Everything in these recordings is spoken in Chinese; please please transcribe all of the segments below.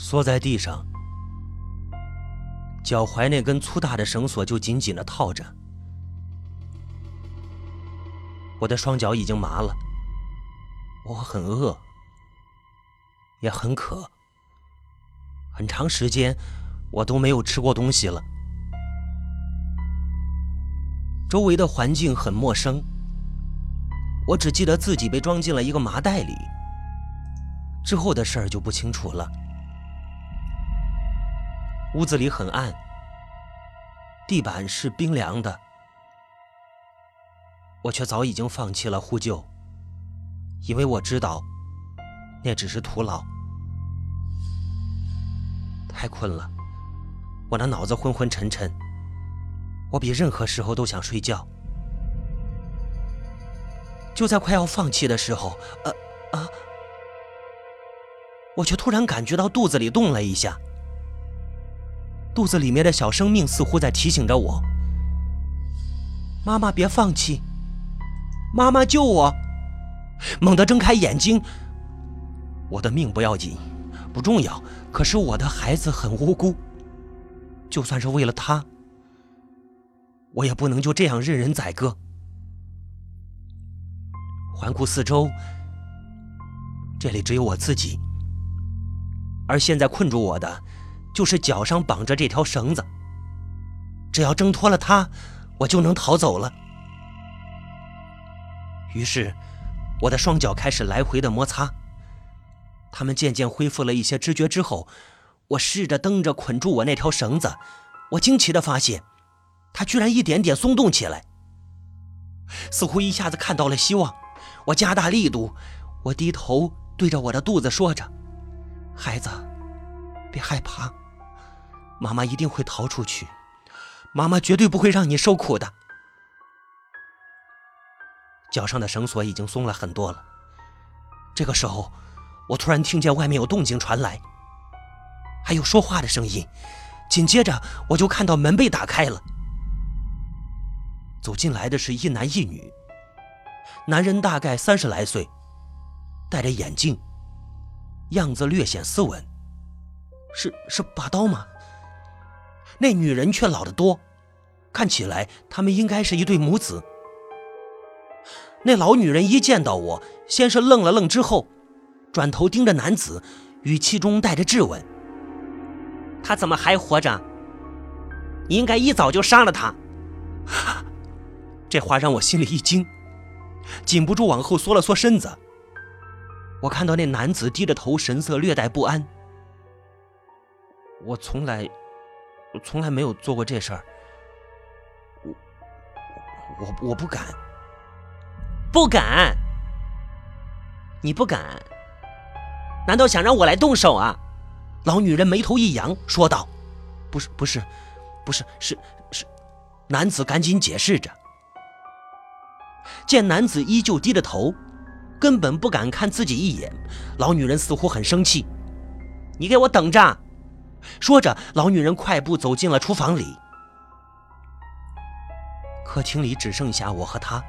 缩在地上，脚踝那根粗大的绳索就紧紧的套着。我的双脚已经麻了，我很饿，也很渴，很长时间我都没有吃过东西了。周围的环境很陌生，我只记得自己被装进了一个麻袋里，之后的事儿就不清楚了。屋子里很暗，地板是冰凉的。我却早已经放弃了呼救，因为我知道，那只是徒劳。太困了，我的脑子昏昏沉沉，我比任何时候都想睡觉。就在快要放弃的时候，呃啊，我却突然感觉到肚子里动了一下，肚子里面的小生命似乎在提醒着我：“妈妈，别放弃。”妈妈救我！猛地睁开眼睛，我的命不要紧，不重要。可是我的孩子很无辜，就算是为了他，我也不能就这样任人宰割。环顾四周，这里只有我自己，而现在困住我的，就是脚上绑着这条绳子。只要挣脱了它，我就能逃走了。于是，我的双脚开始来回的摩擦。他们渐渐恢复了一些知觉之后，我试着蹬着捆住我那条绳子。我惊奇的发现，它居然一点点松动起来，似乎一下子看到了希望。我加大力度，我低头对着我的肚子说着：“孩子，别害怕，妈妈一定会逃出去，妈妈绝对不会让你受苦的。”脚上的绳索已经松了很多了。这个时候，我突然听见外面有动静传来，还有说话的声音。紧接着，我就看到门被打开了，走进来的是一男一女。男人大概三十来岁，戴着眼镜，样子略显斯文。是是拔刀吗？那女人却老得多，看起来他们应该是一对母子。那老女人一见到我，先是愣了愣，之后转头盯着男子，语气中带着质问：“他怎么还活着？你应该一早就杀了他。”这话让我心里一惊，禁不住往后缩了缩身子。我看到那男子低着头，神色略带不安。我从来，从来没有做过这事儿。我，我，我不敢。不敢，你不敢？难道想让我来动手啊？老女人眉头一扬，说道：“不是，不是，不是，是是。”男子赶紧解释着。见男子依旧低着头，根本不敢看自己一眼，老女人似乎很生气：“你给我等着！”说着，老女人快步走进了厨房里。客厅里只剩下我和他。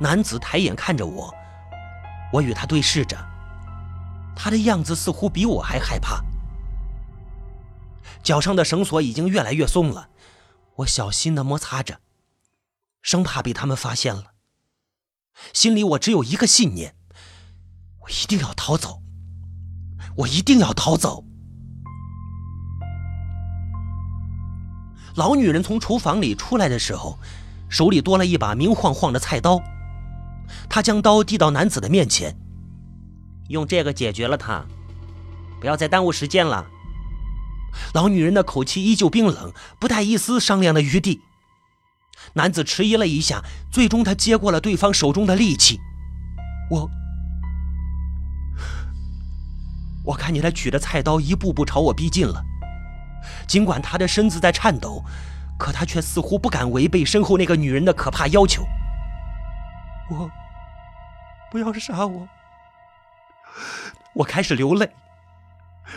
男子抬眼看着我，我与他对视着，他的样子似乎比我还害怕。脚上的绳索已经越来越松了，我小心的摩擦着，生怕被他们发现了。心里我只有一个信念：我一定要逃走，我一定要逃走。老女人从厨房里出来的时候。手里多了一把明晃晃的菜刀，他将刀递到男子的面前，用这个解决了他，不要再耽误时间了。老女人的口气依旧冰冷，不带一丝商量的余地。男子迟疑了一下，最终他接过了对方手中的利器。我，我看见他举着菜刀一步步朝我逼近了，尽管他的身子在颤抖。可他却似乎不敢违背身后那个女人的可怕要求。我，不要杀我！我开始流泪，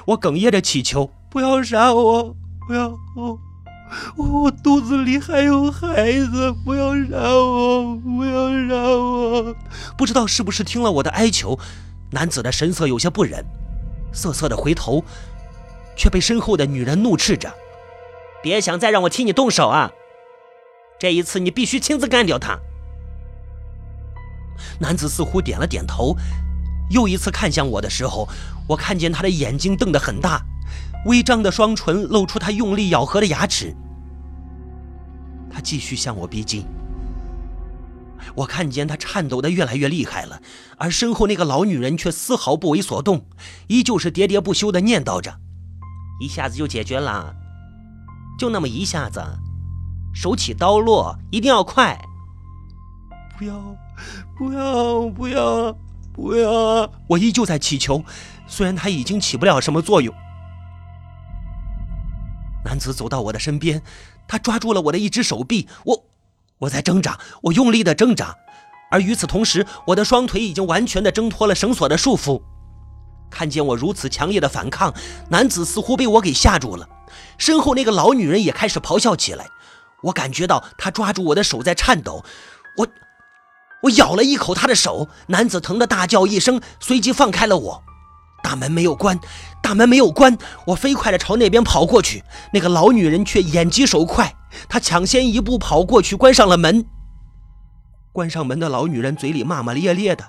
我哽咽着祈求：不要杀我！不要我！我肚子里还有孩子！不要杀我！不要杀我！不知道是不是听了我的哀求，男子的神色有些不忍，瑟瑟的回头，却被身后的女人怒斥着：“别想再让我替你动手啊！这一次你必须亲自干掉他。”男子似乎点了点头，又一次看向我的时候，我看见他的眼睛瞪得很大，微张的双唇露出他用力咬合的牙齿。他继续向我逼近，我看见他颤抖的越来越厉害了，而身后那个老女人却丝毫不为所动，依旧是喋喋不休的念叨着：“一下子就解决了，就那么一下子，手起刀落，一定要快。”不要。不要不要不要！我依旧在祈求，虽然他已经起不了什么作用。男子走到我的身边，他抓住了我的一只手臂，我我在挣扎，我用力的挣扎，而与此同时，我的双腿已经完全的挣脱了绳索的束缚。看见我如此强烈的反抗，男子似乎被我给吓住了，身后那个老女人也开始咆哮起来。我感觉到她抓住我的手在颤抖，我。我咬了一口她的手，男子疼得大叫一声，随即放开了我。大门没有关，大门没有关，我飞快地朝那边跑过去。那个老女人却眼疾手快，她抢先一步跑过去，关上了门。关上门的老女人嘴里骂骂咧咧的，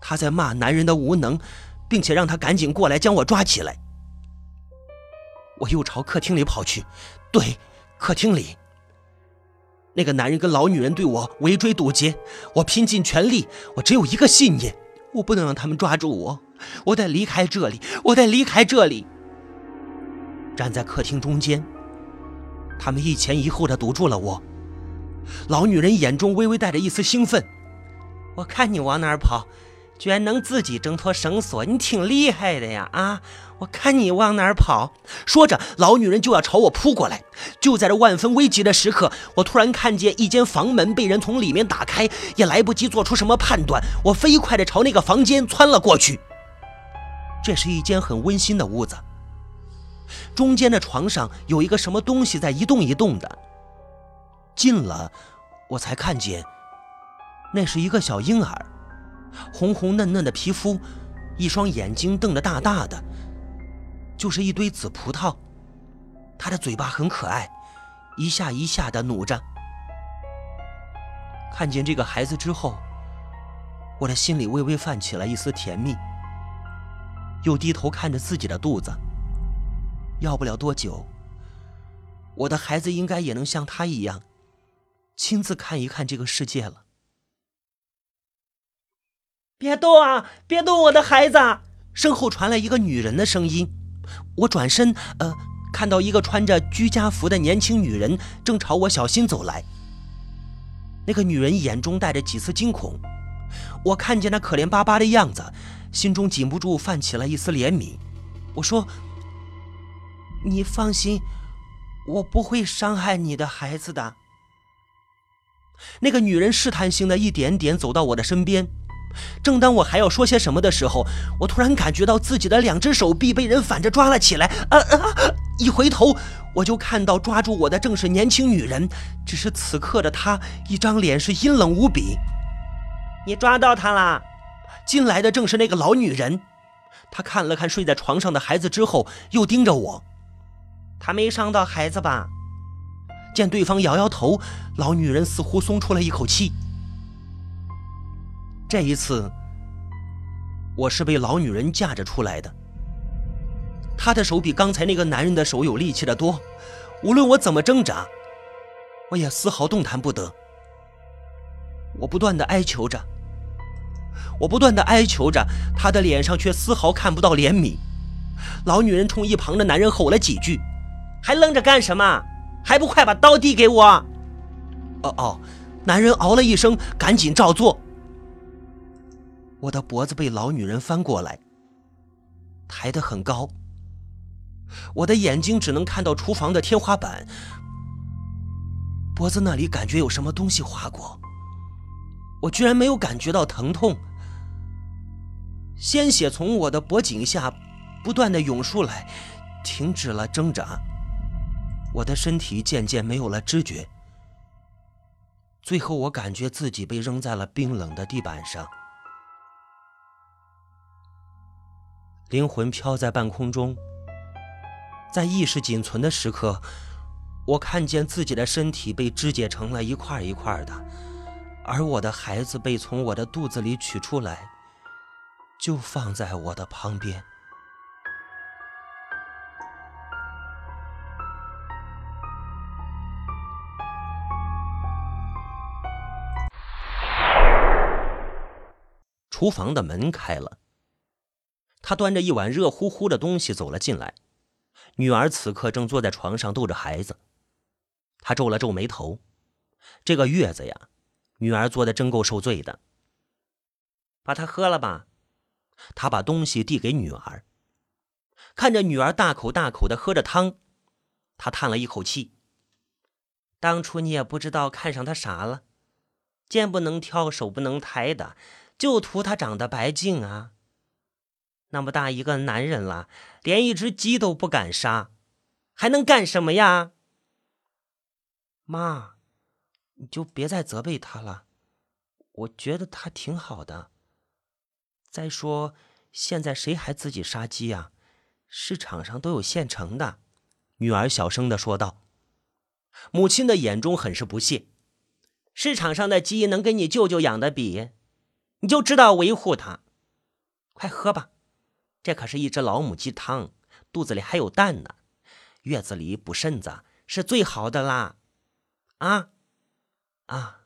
她在骂男人的无能，并且让他赶紧过来将我抓起来。我又朝客厅里跑去，对，客厅里。那个男人跟老女人对我围追堵截，我拼尽全力，我只有一个信念，我不能让他们抓住我，我得离开这里，我得离开这里。站在客厅中间，他们一前一后的堵住了我。老女人眼中微微带着一丝兴奋，我看你往哪儿跑。居然能自己挣脱绳索，你挺厉害的呀！啊，我看你往哪儿跑！说着，老女人就要朝我扑过来。就在这万分危急的时刻，我突然看见一间房门被人从里面打开，也来不及做出什么判断，我飞快地朝那个房间窜了过去。这是一间很温馨的屋子，中间的床上有一个什么东西在一动一动的。近了，我才看见，那是一个小婴儿。红红嫩嫩的皮肤，一双眼睛瞪得大大的，就是一堆紫葡萄。他的嘴巴很可爱，一下一下的努着。看见这个孩子之后，我的心里微微泛起了一丝甜蜜。又低头看着自己的肚子，要不了多久，我的孩子应该也能像他一样，亲自看一看这个世界了。别动啊！别动我的孩子！身后传来一个女人的声音。我转身，呃，看到一个穿着居家服的年轻女人正朝我小心走来。那个女人眼中带着几丝惊恐。我看见她可怜巴巴的样子，心中禁不住泛起了一丝怜悯。我说：“你放心，我不会伤害你的孩子的。”那个女人试探性的一点点走到我的身边。正当我还要说些什么的时候，我突然感觉到自己的两只手臂被人反着抓了起来。啊啊！一回头，我就看到抓住我的正是年轻女人，只是此刻的她一张脸是阴冷无比。你抓到她了？进来的正是那个老女人。她看了看睡在床上的孩子之后，又盯着我。她没伤到孩子吧？见对方摇摇头，老女人似乎松出了一口气。这一次，我是被老女人架着出来的。她的手比刚才那个男人的手有力气的多，无论我怎么挣扎，我也丝毫动弹不得。我不断的哀求着，我不断的哀求着，她的脸上却丝毫看不到怜悯。老女人冲一旁的男人吼了几句：“还愣着干什么？还不快把刀递给我！”哦哦，男人嗷了一声，赶紧照做。我的脖子被老女人翻过来，抬得很高。我的眼睛只能看到厨房的天花板，脖子那里感觉有什么东西划过。我居然没有感觉到疼痛，鲜血从我的脖颈下不断的涌出来，停止了挣扎。我的身体渐渐没有了知觉，最后我感觉自己被扔在了冰冷的地板上。灵魂飘在半空中，在意识仅存的时刻，我看见自己的身体被肢解成了一块一块的，而我的孩子被从我的肚子里取出来，就放在我的旁边。厨房的门开了，他端着一碗热乎乎的东西走了进来。女儿此刻正坐在床上逗着孩子，他皱了皱眉头。这个月子呀，女儿做的真够受罪的。把它喝了吧。他把东西递给女儿，看着女儿大口大口的喝着汤，他叹了一口气。当初你也不知道看上他啥了，肩不能挑，手不能抬的。就图他长得白净啊！那么大一个男人了，连一只鸡都不敢杀，还能干什么呀？妈，你就别再责备他了，我觉得他挺好的。再说，现在谁还自己杀鸡呀？市场上都有现成的。女儿小声的说道。母亲的眼中很是不屑：市场上的鸡能跟你舅舅养的比？你就知道维护它，快喝吧，这可是一只老母鸡汤，肚子里还有蛋呢，月子里补肾子是最好的啦，啊，啊。